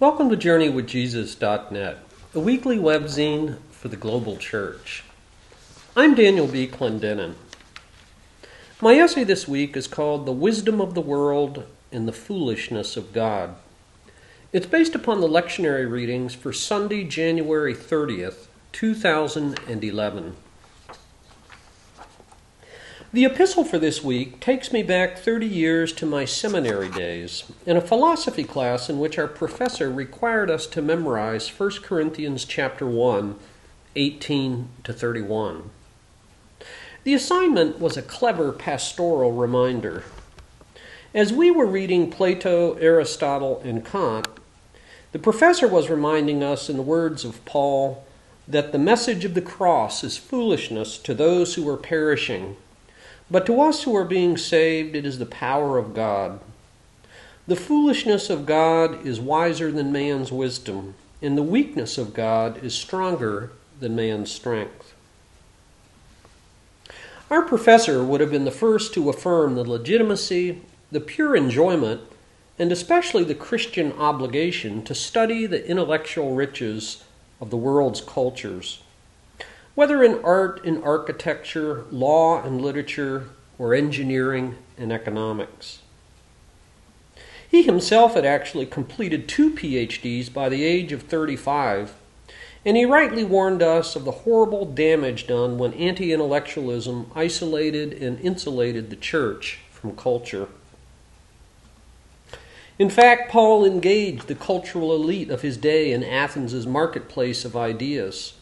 Welcome to JourneyWithJesus.net, a weekly webzine for the global church. I'm Daniel B. Clendenin. My essay this week is called The Wisdom of the World and the Foolishness of God. It's based upon the lectionary readings for Sunday, January 30th, 2011. The epistle for this week takes me back 30 years to my seminary days in a philosophy class in which our professor required us to memorize 1 Corinthians chapter 1, 18 to 31. The assignment was a clever pastoral reminder. As we were reading Plato, Aristotle, and Kant, the professor was reminding us, in the words of Paul, that the message of the cross is foolishness to those who are perishing but to us who are being saved, it is the power of God. The foolishness of God is wiser than man's wisdom, and the weakness of God is stronger than man's strength. Our professor would have been the first to affirm the legitimacy, the pure enjoyment, and especially the Christian obligation to study the intellectual riches of the world's cultures. Whether in art and architecture, law and literature, or engineering and economics. He himself had actually completed two PhDs by the age of 35, and he rightly warned us of the horrible damage done when anti intellectualism isolated and insulated the church from culture. In fact, Paul engaged the cultural elite of his day in Athens' marketplace of ideas.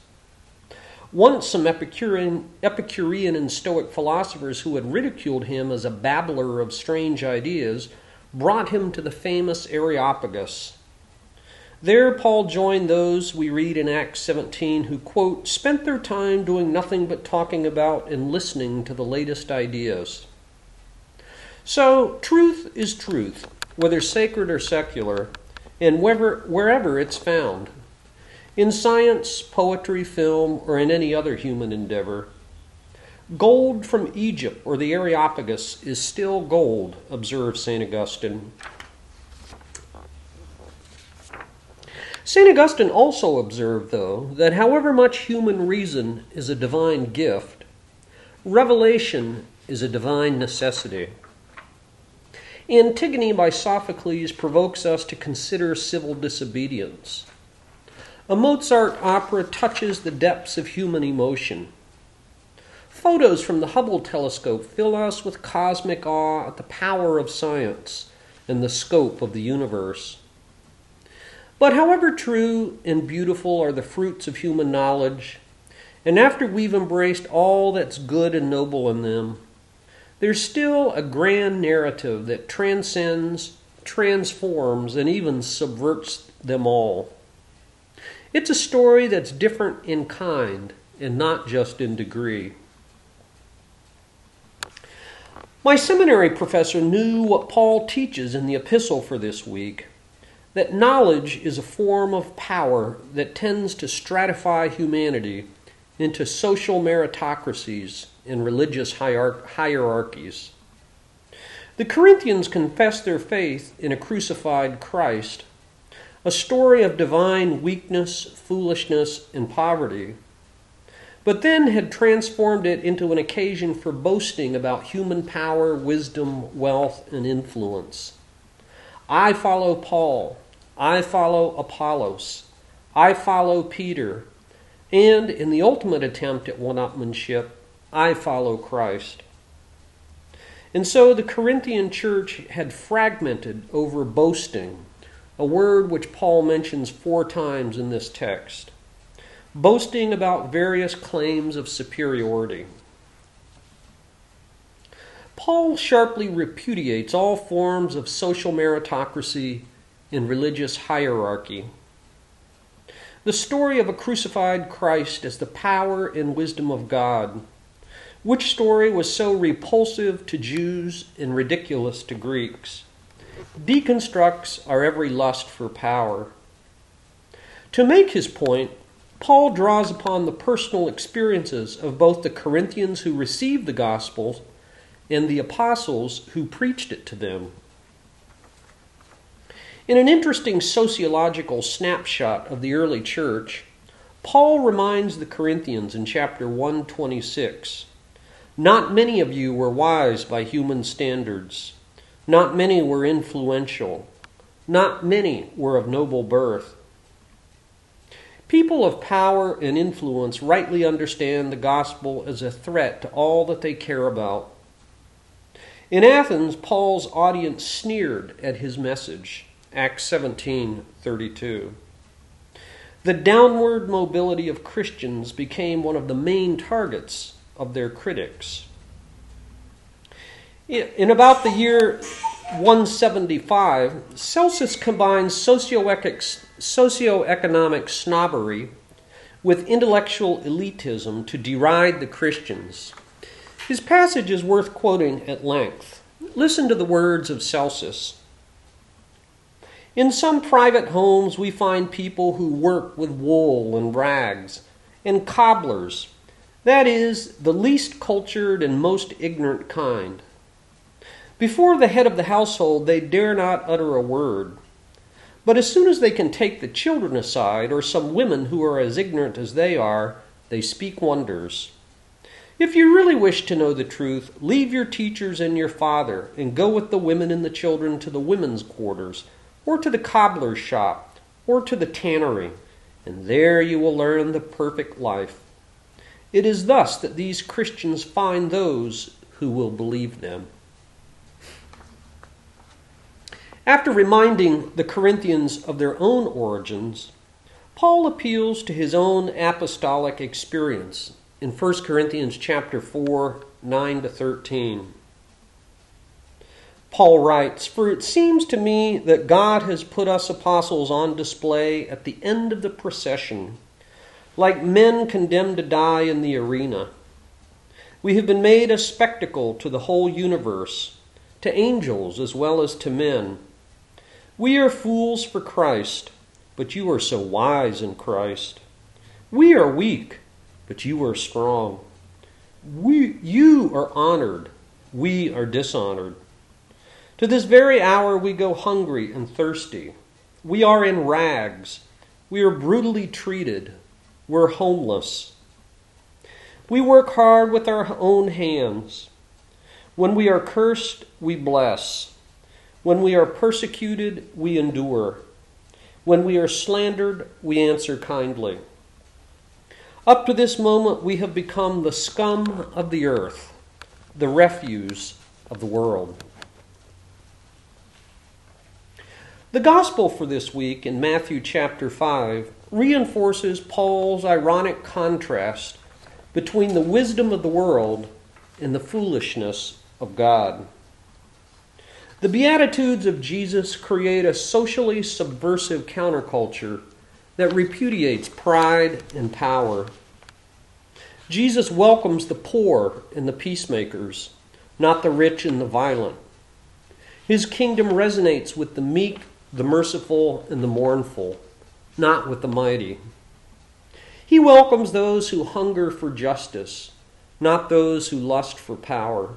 Once some Epicurean, Epicurean and Stoic philosophers who had ridiculed him as a babbler of strange ideas brought him to the famous Areopagus. There, Paul joined those we read in Acts 17 who, quote, spent their time doing nothing but talking about and listening to the latest ideas. So, truth is truth, whether sacred or secular, and wherever, wherever it's found. In science, poetry, film, or in any other human endeavor, gold from Egypt or the Areopagus is still gold, observes St. Augustine. St. Augustine also observed, though, that however much human reason is a divine gift, revelation is a divine necessity. Antigone by Sophocles provokes us to consider civil disobedience. A Mozart opera touches the depths of human emotion. Photos from the Hubble telescope fill us with cosmic awe at the power of science and the scope of the universe. But however true and beautiful are the fruits of human knowledge, and after we've embraced all that's good and noble in them, there's still a grand narrative that transcends, transforms, and even subverts them all. It's a story that's different in kind and not just in degree. My seminary professor knew what Paul teaches in the epistle for this week that knowledge is a form of power that tends to stratify humanity into social meritocracies and religious hierarchies. The Corinthians confessed their faith in a crucified Christ a story of divine weakness, foolishness, and poverty, but then had transformed it into an occasion for boasting about human power, wisdom, wealth, and influence. I follow Paul. I follow Apollos. I follow Peter. And in the ultimate attempt at one upmanship, I follow Christ. And so the Corinthian church had fragmented over boasting a word which Paul mentions four times in this text, boasting about various claims of superiority. Paul sharply repudiates all forms of social meritocracy and religious hierarchy. The story of a crucified Christ as the power and wisdom of God, which story was so repulsive to Jews and ridiculous to Greeks deconstructs our every lust for power. To make his point, Paul draws upon the personal experiences of both the Corinthians who received the gospel and the apostles who preached it to them. In an interesting sociological snapshot of the early church, Paul reminds the Corinthians in chapter 126 Not many of you were wise by human standards, not many were influential, not many were of noble birth. People of power and influence rightly understand the gospel as a threat to all that they care about. In Athens, Paul's audience sneered at his message. Acts 17:32. The downward mobility of Christians became one of the main targets of their critics. In about the year 175, Celsus combines socioeconomic snobbery with intellectual elitism to deride the Christians. His passage is worth quoting at length. Listen to the words of Celsus. In some private homes, we find people who work with wool and rags, and cobblers, that is, the least cultured and most ignorant kind. Before the head of the household, they dare not utter a word. But as soon as they can take the children aside, or some women who are as ignorant as they are, they speak wonders. If you really wish to know the truth, leave your teachers and your father, and go with the women and the children to the women's quarters or to the cobbler's shop, or to the tannery, and there you will learn the perfect life. It is thus that these Christians find those who will believe them. After reminding the Corinthians of their own origins, Paul appeals to his own apostolic experience in 1 Corinthians chapter 4, 9 to 13. Paul writes, For it seems to me that God has put us apostles on display at the end of the procession, like men condemned to die in the arena. We have been made a spectacle to the whole universe, to angels as well as to men. We are fools for Christ, but you are so wise in Christ. We are weak, but you are strong. We, you are honored, we are dishonored. To this very hour we go hungry and thirsty. We are in rags. We are brutally treated. We're homeless. We work hard with our own hands. When we are cursed, we bless. When we are persecuted, we endure. When we are slandered, we answer kindly. Up to this moment, we have become the scum of the earth, the refuse of the world. The gospel for this week in Matthew chapter 5 reinforces Paul's ironic contrast between the wisdom of the world and the foolishness of God. The Beatitudes of Jesus create a socially subversive counterculture that repudiates pride and power. Jesus welcomes the poor and the peacemakers, not the rich and the violent. His kingdom resonates with the meek the merciful and the mournful, not with the mighty. He welcomes those who hunger for justice, not those who lust for power.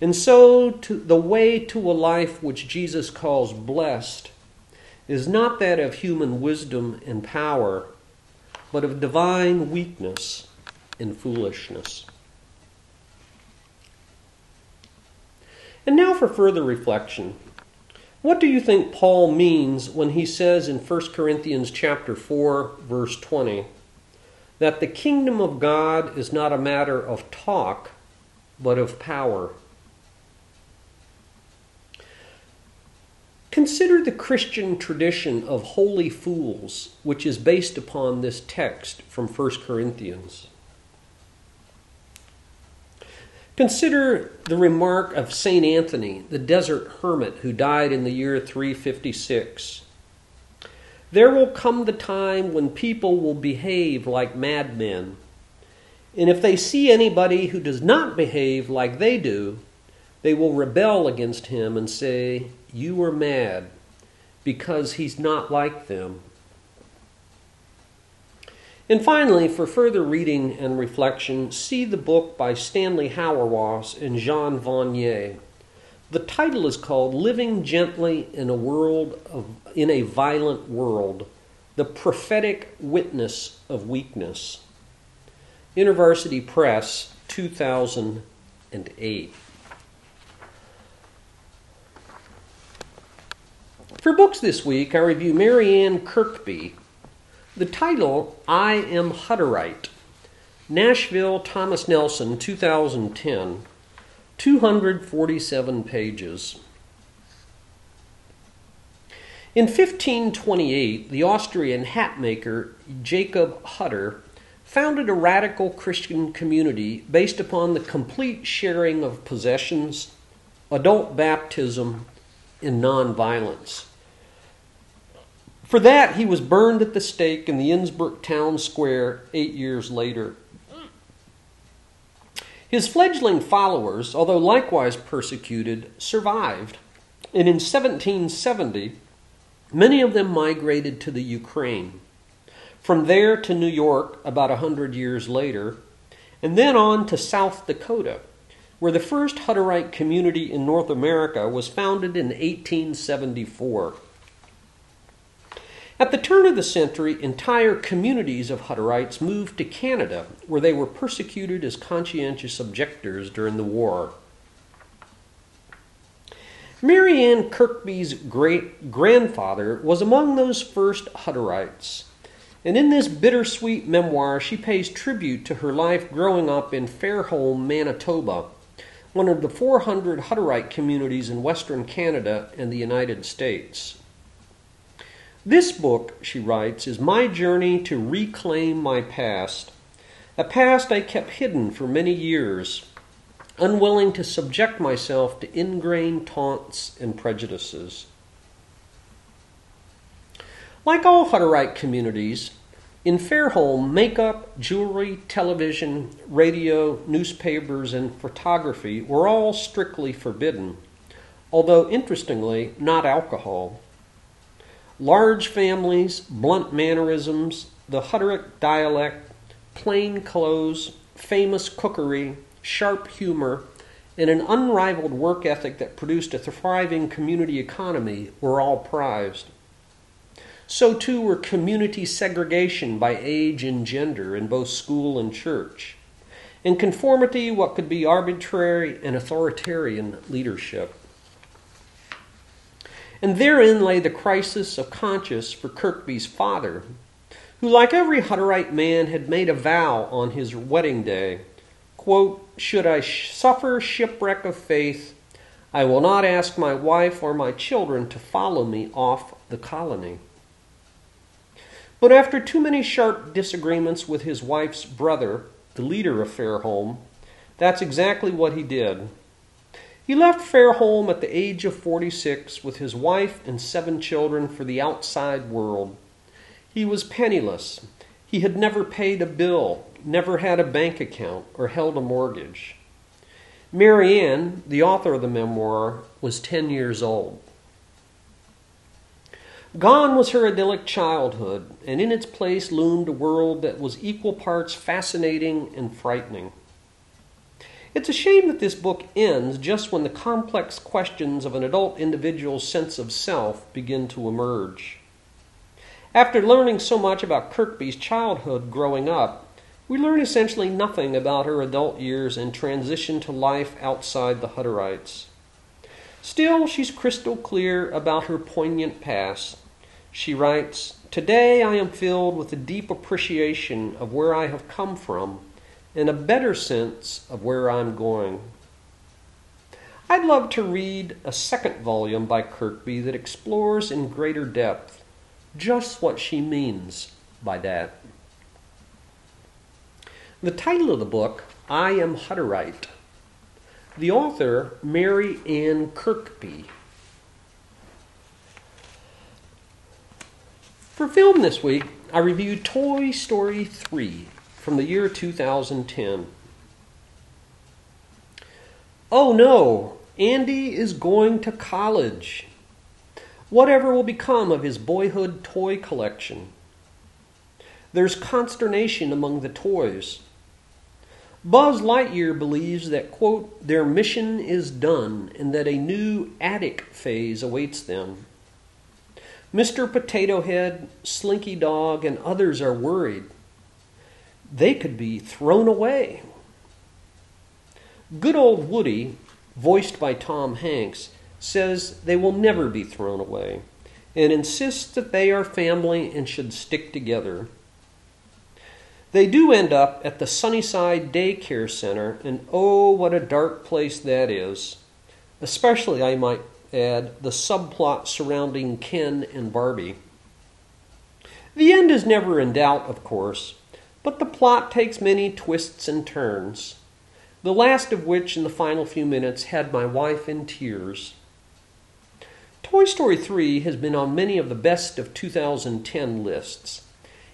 And so, to, the way to a life which Jesus calls blessed is not that of human wisdom and power, but of divine weakness and foolishness. And now for further reflection. What do you think Paul means when he says in 1 Corinthians chapter 4 verse 20 that the kingdom of God is not a matter of talk but of power? Consider the Christian tradition of holy fools, which is based upon this text from 1 Corinthians. Consider the remark of St. Anthony, the desert hermit who died in the year 356. There will come the time when people will behave like madmen. And if they see anybody who does not behave like they do, they will rebel against him and say, You are mad, because he's not like them. And finally, for further reading and reflection, see the book by Stanley Hauerwas and Jean Vanier, The title is called Living Gently in a World of in a Violent World: The Prophetic Witness of Weakness. University Press, 2008. For books this week, I review Mary Ann Kirkby. The title, I Am Hutterite. Nashville, Thomas Nelson, 2010. 247 pages. In 1528, the Austrian hatmaker Jacob Hutter founded a radical Christian community based upon the complete sharing of possessions, adult baptism, and nonviolence. For that, he was burned at the stake in the Innsbruck town square eight years later. His fledgling followers, although likewise persecuted, survived, and in 1770, many of them migrated to the Ukraine. From there to New York about a hundred years later, and then on to South Dakota, where the first Hutterite community in North America was founded in 1874. At the turn of the century, entire communities of Hutterites moved to Canada, where they were persecuted as conscientious objectors during the war. Mary Ann Kirkby's great grandfather was among those first Hutterites, and in this bittersweet memoir, she pays tribute to her life growing up in Fairholme, Manitoba, one of the 400 Hutterite communities in Western Canada and the United States. This book, she writes, is my journey to reclaim my past, a past I kept hidden for many years, unwilling to subject myself to ingrained taunts and prejudices. Like all Hutterite communities, in Fairholme, makeup, jewelry, television, radio, newspapers, and photography were all strictly forbidden, although interestingly, not alcohol. Large families, blunt mannerisms, the Hutteric dialect, plain clothes, famous cookery, sharp humor, and an unrivaled work ethic that produced a thriving community economy were all prized. So too were community segregation by age and gender in both school and church, and conformity what could be arbitrary and authoritarian leadership. And therein lay the crisis of conscience for Kirkby's father, who, like every Hutterite man, had made a vow on his wedding day quote, Should I suffer shipwreck of faith, I will not ask my wife or my children to follow me off the colony. But after too many sharp disagreements with his wife's brother, the leader of Fairholme, that's exactly what he did. He left Fairholme at the age of 46 with his wife and seven children for the outside world. He was penniless. He had never paid a bill, never had a bank account, or held a mortgage. Mary Ann, the author of the memoir, was 10 years old. Gone was her idyllic childhood, and in its place loomed a world that was equal parts fascinating and frightening. It's a shame that this book ends just when the complex questions of an adult individual's sense of self begin to emerge. After learning so much about Kirkby's childhood growing up, we learn essentially nothing about her adult years and transition to life outside the Hutterites. Still, she's crystal clear about her poignant past. She writes, Today I am filled with a deep appreciation of where I have come from and a better sense of where I'm going. I'd love to read a second volume by Kirkby that explores in greater depth just what she means by that. The title of the book, I Am Hutterite. The author, Mary Ann Kirkby. For film this week, I reviewed Toy Story 3 from the year 2010. Oh no, Andy is going to college. Whatever will become of his boyhood toy collection? There's consternation among the toys. Buzz Lightyear believes that, quote, their mission is done and that a new attic phase awaits them. Mr. Potato Head, Slinky Dog, and others are worried. They could be thrown away. Good old Woody, voiced by Tom Hanks, says they will never be thrown away and insists that they are family and should stick together. They do end up at the Sunnyside Daycare Center, and oh, what a dark place that is. Especially, I might add, the subplot surrounding Ken and Barbie. The end is never in doubt, of course, but the plot takes many twists and turns, the last of which in the final few minutes had my wife in tears. Toy Story 3 has been on many of the best of 2010 lists.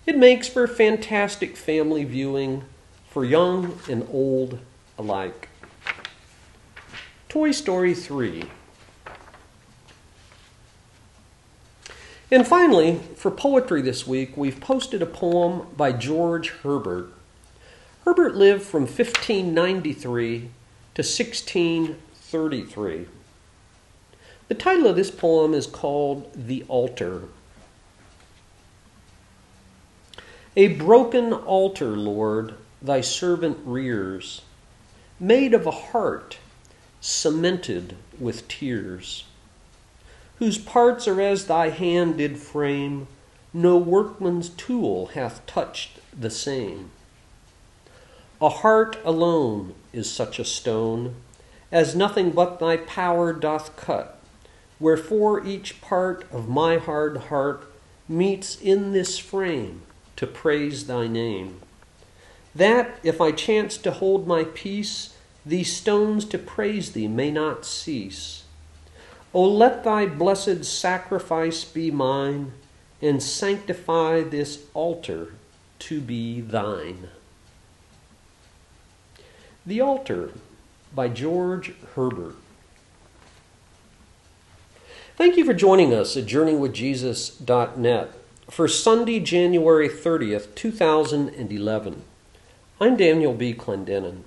It makes for fantastic family viewing for young and old alike. Toy Story 3. And finally, for poetry this week, we've posted a poem by George Herbert. Herbert lived from 1593 to 1633. The title of this poem is called The Altar. A broken altar, Lord, thy servant rears, made of a heart cemented with tears, whose parts are as thy hand did frame, no workman's tool hath touched the same. A heart alone is such a stone, as nothing but thy power doth cut, wherefore each part of my hard heart meets in this frame to praise thy name. That, if I chance to hold my peace, these stones to praise thee may not cease. O let thy blessed sacrifice be mine, and sanctify this altar to be thine. The Altar by George Herbert. Thank you for joining us at JourneyWithJesus.net for Sunday, January 30th, 2011. I'm Daniel B. Clendenin.